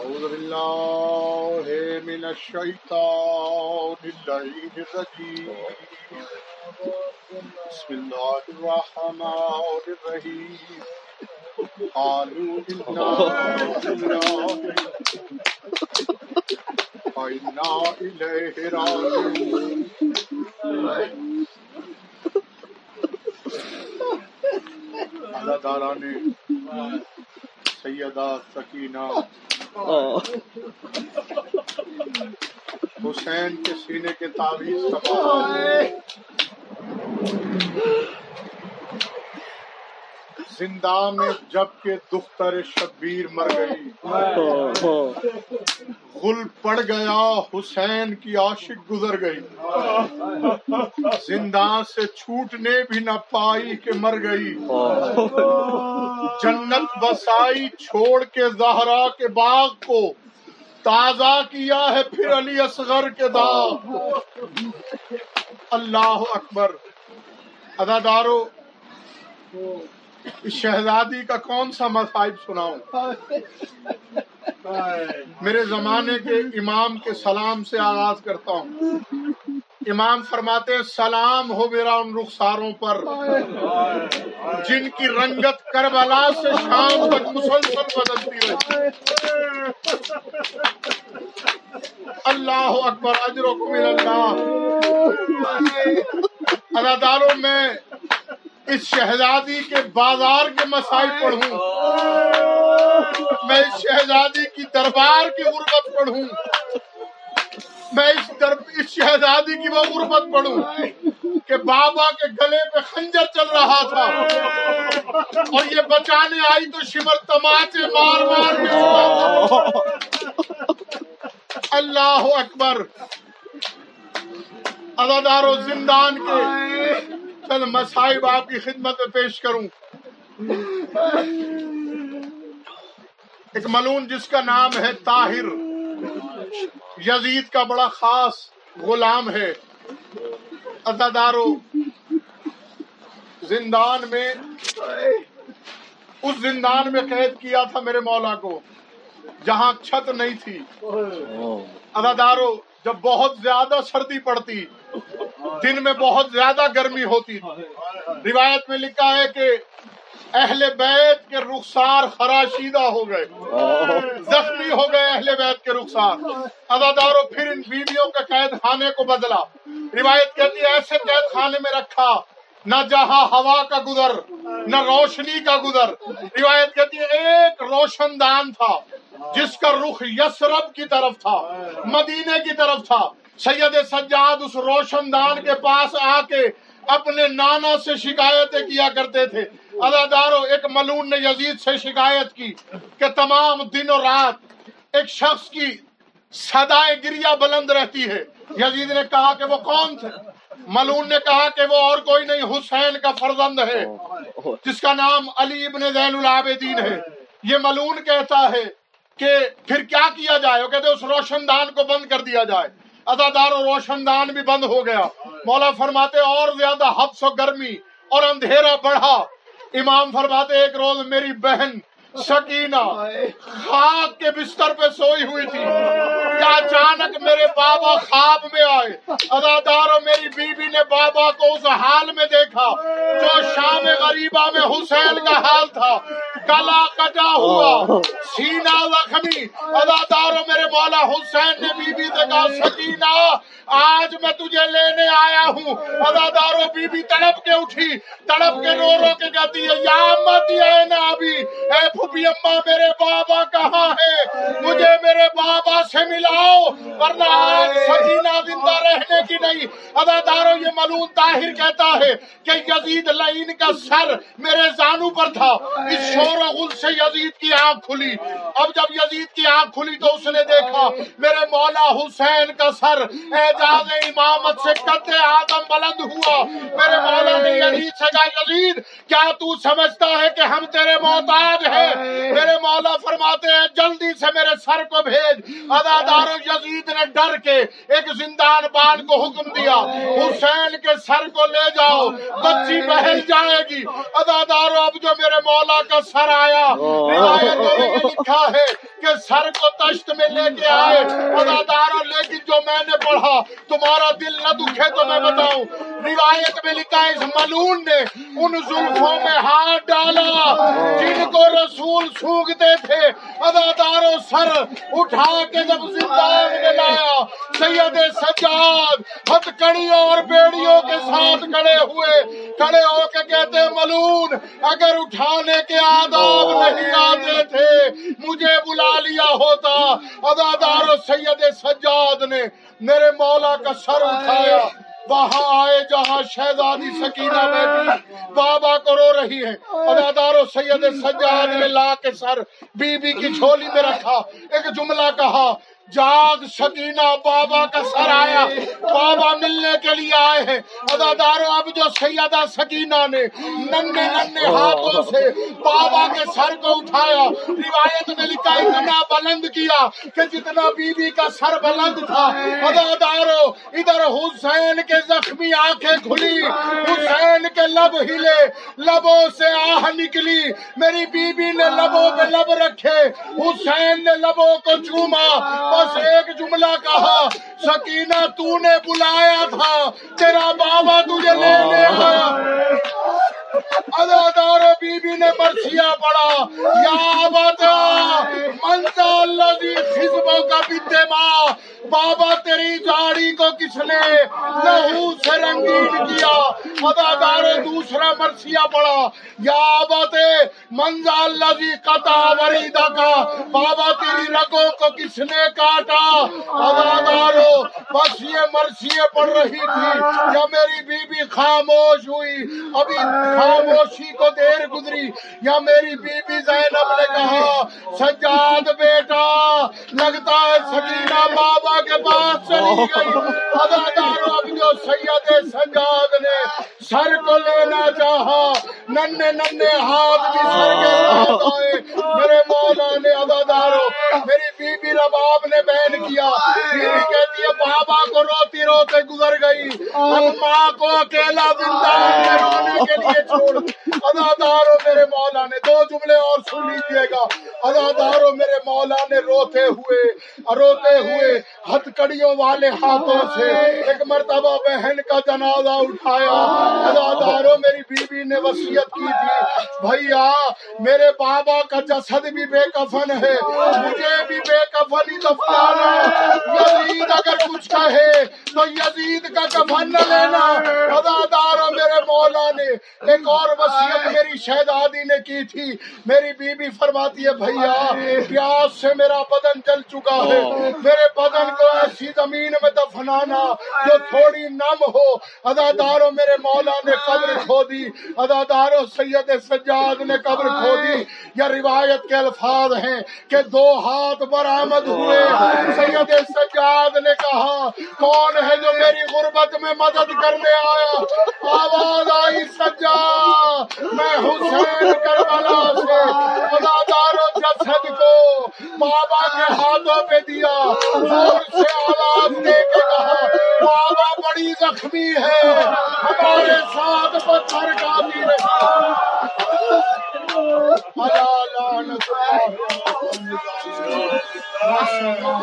أعوذ بالله من الشيطان اللعين الرجيم. بسم الله الرحمن الرحيم. قالوا إنا وإنا إليه راجعون. ادادارہ نے سیدہ سکینہ حسین کے سینے کے تعویذ زندہ میں جبکہ دختر شبیر مر گئی۔ غل پڑ گیا، حسین کی عاشق گزر گئی۔ زندہ سے چھوٹنے بھی نہ پائی کہ مر گئی۔ جنت بسائی چھوڑ کے زہرا کے باغ کو، تازہ کیا ہے پھر علی اصغر کے داغ۔ اللہ اکبر۔ ادادارو، اس شہزادی کا کون سا مذاہب سناؤں؟ میرے زمانے کے امام کے سلام سے آغاز کرتا ہوں۔ امام فرماتے سلام ہو میرا ان رخساروں پر، جن کی رنگت کربلا سے شام تک مسلسل بدلتی رہتی اللہ اکبر اجروں کو میرا اللہ اداداروں میں اس شہزادی کے بازار کے مسائل پڑھوں۔ میں اس شہزادی کی دربار کی غربت پڑھوں۔ میں اس در... اس شہزادی کی وہ غربت پڑھوں کہ بابا کے گلے پہ خنجر چل رہا تھا۔ اور یہ بچانے آئی تو شمر تماچے مار مار کے اللہ اکبر۔ ادادار و زندان کے چند مسائب آپ کی خدمت میں پیش کروں۔ ایک ملون جس کا نام ہے طاہر۔ یزید کا بڑا خاص غلام ہے۔ ادادارو زندان میں، اس زندان میں قید کیا تھا میرے مولا کو، جہاں چھت نہیں تھی۔ ادادارو جب بہت زیادہ سردی پڑتی، دن میں بہت زیادہ گرمی ہوتی۔ روایت میں لکھا ہے کہ اہل بیت کے رخسار خراشیدہ ہو گئے۔ زخمی ہو گئے اہل بیت کے رخسار۔ اداداروں پھر ان بیویوں کے قید خانے کو بدلا۔ روایت کہتی ہے، ایسے قید خانے میں رکھا، نہ جہاں ہوا کا گزر، نہ روشنی کا گزر۔ روایت کہتی ہے، ایک روشن دان تھا۔ جس کا رخ یسرب کی طرف تھا مدینے کی طرف تھا۔ سید سجاد اس روشن دان کے پاس آ کے اپنے نانا سے شکایتیں کیا کرتے تھے۔ اداداروں ایک ملون نے یزید سے شکایت کی کہ تمام دن اور رات ایک شخص کی سدائے گریا بلند رہتی ہے۔ یزید نے کہا کہ وہ کون تھے؟ ملون نے کہا کہ وہ اور کوئی نہیں، حسین کا فرزند ہے، جس کا نام علی ابن زین العابدین ہے۔ یہ ملون کہتا ہے کہ پھر کیا کیا جائے؟ وہ کہتے اس روشن دان کو بند کر دیا جائے۔ ادادار و روشن دان بھی بند ہو گیا۔ مولا فرماتے اور زیادہ حفظ و گرمی اور اندھیرا بڑھا۔ امام فرماتے ایک روز میری بہن سکینہ خاک کے بستر پہ سوئی ہوئی تھی۔ کیا اچانک میرے بابا خواب میں آئے؟ ادادار میری بیوی نے بابا کو اس حال میں دیکھا جو شام غریبہ میں حسین کا حال تھا۔ گلا کٹا ہوا۔ سینہ زخمی ادادار میرے مولا حسین نے بیوی سے کہا سکینہ آج میں تجھے لینے آیا ہوں۔ ادادارو بی بی تڑپ کے اٹھی۔ تڑپ کے رو رو کے کہتی ہے یا مت اے نابی۔ اے پھوپی اما میرے بابا کہاں ہے مجھے میرے بابا سے ملاؤ ورنہ آج سکینہ زندہ رہنے کی نہیں۔ ادادارو یہ ملون طاہر کہتا ہے کہ یزید لعین کا سر میرے زانو پر تھا۔ اس شور و غل سے یزید کی آنکھ کھلی۔ اب جب یزید کی آنکھ کھلی تو اس نے دیکھا، میرے مولا حسین کا سر اعجاز امامت سے قد آدم بلند ہوا۔ میرے مولا نے یزید سے کہا یزید، کیا تو سمجھتا ہے کہ ہم تیرے محتاج ہیں؟ میرے مولا فرماتے ہیں، جلدی سے میرے سر کو بھیج۔ ادادارو یزید نے ڈر کے ایک زندان بان کو حکم دیا۔ حسین کے سر کو لے جاؤ، بچی بہل جائے گی۔ ادادارو اب جو میرے مولا کا سر آیا روایتوں میں یہ لکھا ہے کہ سر کو تشت میں لے کے آئے ادادارو لیکن جو میں نے پڑھا تمہارا دل نہ دکھے تو میں بتاؤں۔ روایت میں لکھا ہے اس ملون نے ان زلفوں میں ہاتھ ڈالا جن کو رسول سوگتے تھے۔ اداداروں سر اٹھا کے جب زندان میں لایا سید سجاد ہتھ کڑیوں اور بیڑیوں کے ساتھ کڑے ہوئے کڑے ہو کے کہتے ملون اگر اٹھانے کے آداب نہیں آتے تھے۔ مجھے بلا لیا ہوتا۔ ادادار سید سجاد نے میرے مولا کا سر اٹھایا۔ وہاں آئے جہاں شہزادی سکینہ بیٹھی۔ بابا کو رو رہی ہے۔ ادادارو سید سجاد نے لا کے سر بی بی کی جھولی میں رکھا۔ ایک جملہ کہا جاگ سکینہ بابا کا سر آیا۔ بابا ملنے کے لیے آئے ہیں۔ ادادارو اب جو سیدہ سکینہ نے ننے ننے ہاتھوں سے بابا کے سر کو اٹھایا، روایت میں لکھا اتنا بلند کیا کہ جتنا بی بی کا سر بلند تھا۔ ادادارو، ادھر حسین کے زخمی آنکھیں کھلی، حسین کے لب ہلے، لبوں سے آہ نکلی۔ میری بی بی نے لبوں پہ لب رکھے، حسین نے لبوں کو چوما۔ پاس ایک جملہ کہا سکینہ تو نے بلایا تھا تیرا بابا تجھے لینے آیا۔ ادادار بی بی نے مرثیہ پڑا، یا بتا منزا الذی خزبوں کا بدماء، بابا تیری جاڑی کو کس نے لہو سے رنگین کیا؟ ادادار دوسرا مرثیہ پڑا، یا بتے منزا الذی قطع وریدہ کا بابا تیری رگوں کو کس نے کاٹا؟ ادادارو بس یہ مرثیہ پڑھ رہی تھی، یا میری بی بی خاموش ہوئی۔ ابھی خاموشی کو دیر گزری۔ یا میری بی بی زینب نے کہا سجاد بیٹا لگتا ہے سکینہ بابا کے پاس چلی گئی۔ اب جو سید سجاد نے سر کو لینا چاہا ننے ننے ہاتھ بھی سر کے ہاتھ آئے میرے مولا نے ادادارو میری بی بی رباب نے بہن کیا۔ بیوی کہتی ہے بابا کو روتی روتے گزر گئی۔ اب ماں کو اکیلا زندان میں رونے کے لیے چھوڑ۔ ادادارو میرے مولا نے دو جملے اور سن لیجیے گا۔ ادادارو میرے مولا نے روتے ہوئے روتے ہوئے ہتھ کڑیوں والے ہاتھوں سے ایک مرتبہ بہن کا جنازہ اٹھایا۔ ادادارو میری بیوی نے وصیت کی تھی بھیا میرے بابا کا جسد بھی بے کفن ہے۔ مجھے بھی بے کفن ہی دفنانا۔ یزید اگر کچھ کہے، تو یزید کا کفن نہ لینا۔ ادادارو میرے مولا نے۔ ایک اور وصیت میری شہزادی نے کی تھی۔ میری بی بی فرماتی ہے بھیا پیاس سے میرا بدن جل چکا ہے۔ میرے بدن کو ایسی زمین میں دفنانا جو تھوڑی نم ہو۔ ادادارو میرے مولا نے قبر کھو دی۔ ادادارو سید سجاد نے قبر کھو دی یا روایت کے الفاظ ہیں کہ دو ہاتھ برآمد ہوئے۔ سید سجاد نے کہا کون ہے جو میری غربت میں مدد کرنے آیا؟ آواز آئی سجا۔ میں حسین کربلا سے ادادارو جسد کو بابا کے ہاتھوں پہ دیا۔ زور سے آواز دے کے کہا بابا بڑی زخمی ہے ہمارے ساتھ پتھر کافی رہا اللہ لعنت اللہ